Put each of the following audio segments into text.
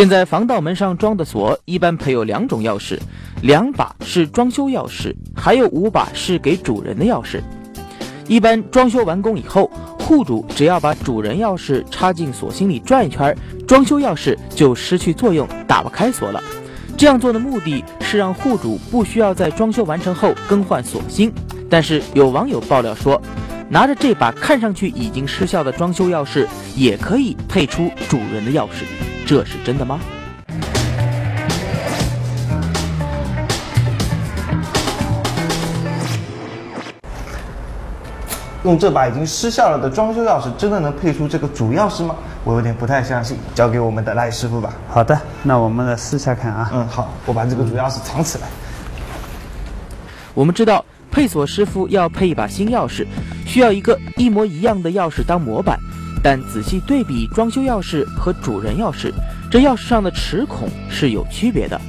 现在防盗门上装的锁一般配有两种钥匙，两把是装修钥匙，还有五把是给主人的钥匙。一般装修完工以后，户主只要把主人钥匙插进锁芯里转一圈，装修钥匙就失去作用，打不开锁了。这样做的目的是让户主不需要在装修完成后更换锁芯。但是有网友爆料说，拿着这把看上去已经失效的装修钥匙，也可以配出主人的钥匙，这是真的吗？用这把已经失效了的装修钥匙，真的能配出这个主钥匙吗？我有点不太相信，交给我们的赖师傅吧。好的，那我们来试下看啊。嗯，好，我把这个主钥匙藏起来。我们知道配锁师傅要配一把新钥匙，需要一个一模一样的钥匙当模板，但仔细对比装修钥匙和主人钥匙，这钥匙上的齿孔是有区别的。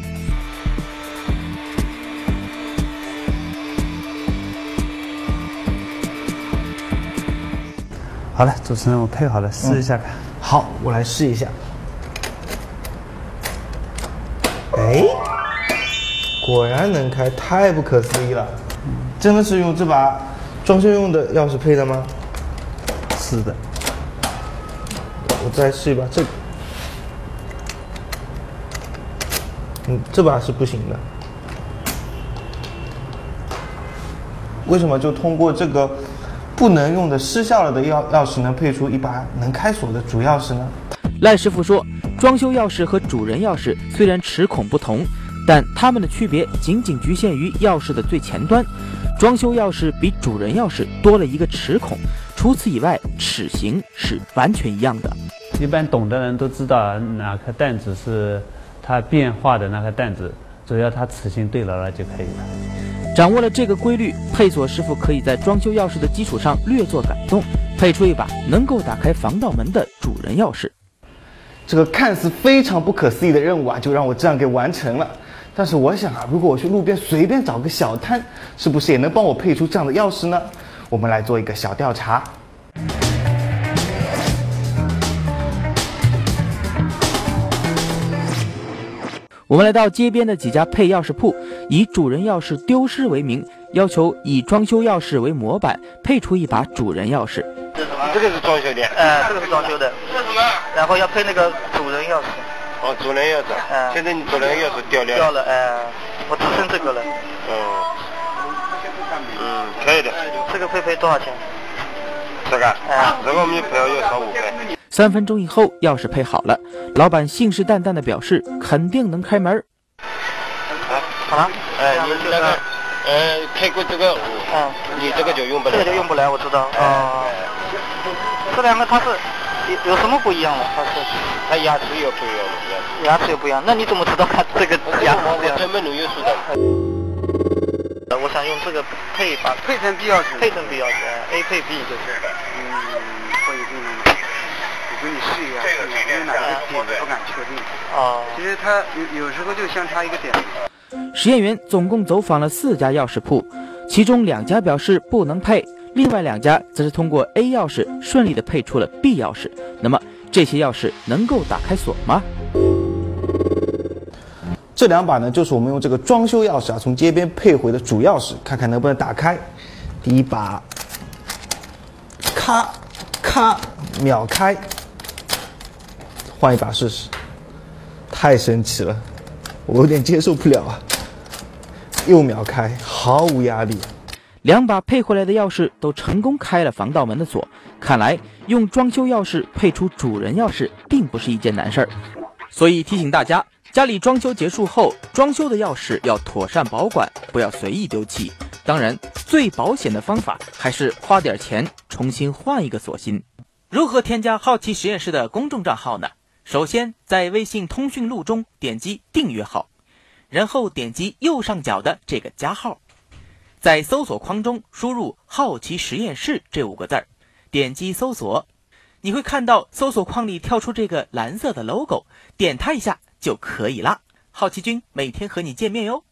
好了，主持人，我配好了，试一下看。好，我来试一下。哎，果然能开，太不可思议了！真的是用这把装修用的钥匙配的吗？是的。再试一把这个。嗯，这把是不行的。为什么就通过这个？不能用的失效了的钥钥匙，能配出一把能开锁的主钥匙呢？赖师傅说，装修钥匙和主人钥匙虽然齿孔不同，但它们的区别仅仅局限于钥匙的最前端。装修钥匙比主人钥匙多了一个齿孔，除此以外，齿形是完全一样的。一般懂的人都知道哪颗弹子是它变化的那颗弹子，只要它齿形对了了就可以了。掌握了这个规律，配锁师傅可以在装修钥匙的基础上略作改动，配出一把能够打开防盗门的主人钥匙。这个看似非常不可思议的任务啊，就让我这样给完成了。但是我想啊，如果我去路边随便找个小摊，是不是也能帮我配出这样的钥匙呢？我们来做一个小调查。我们来到街边的几家配钥匙铺，以主人钥匙丢失为名，要求以装修钥匙为模板，配出一把主人钥匙。这什么？这个是装修的。嗯，这个是装修的。这什么？然后要配那个主人钥匙。哦，主人钥匙。嗯。现在你主人钥匙掉了。掉了，哎，我只剩这个了。哦。嗯，可以的。这个配配多少钱？这个？哎，这个我们配要要少五块。三分钟以后，钥匙配好了，老板信誓旦旦地表示肯定能开门。好了，哎，你那个，呃，配过这个，嗯，你这个就用不了，这个就用不来，我知道。啊，这两个它是有有什么不一样的？它是它牙齿有不一样，牙齿有不一样。那你怎么知道它这个牙齿不一样？专门农业书的。我想用这个配把配成 B 钥匙，配成 B 钥匙，A 配 B 就是。嗯，不一定。给你试一下，这个因为哪个点不敢确定。哦，其实它有有时候就相差一个点。实验员总共走访了四家钥匙铺，其中两家表示不能配，另外两家则是通过 A 钥匙顺利的配出了 B 钥匙。那么这些钥匙能够打开锁吗？这两把呢，就是我们用这个装修钥匙啊，从街边配回的主钥匙，看看能不能打开。第一把，咔咔秒开。换一把试试，太神奇了，我有点接受不了啊！又秒开，毫无压力。两把配回来的钥匙都成功开了防盗门的锁，看来用装修钥匙配出主人钥匙并不是一件难事儿。所以提醒大家，家里装修结束后，装修的钥匙要妥善保管，不要随意丢弃。当然，最保险的方法还是花点钱重新换一个锁芯。如何添加好奇实验室的公众账号呢？首先，在微信通讯录中点击订阅号，然后点击右上角的这个加号，在搜索框中输入“好奇实验室”这五个字儿，点击搜索，你会看到搜索框里跳出这个蓝色的 logo，点它一下就可以了。好奇君每天和你见面哟。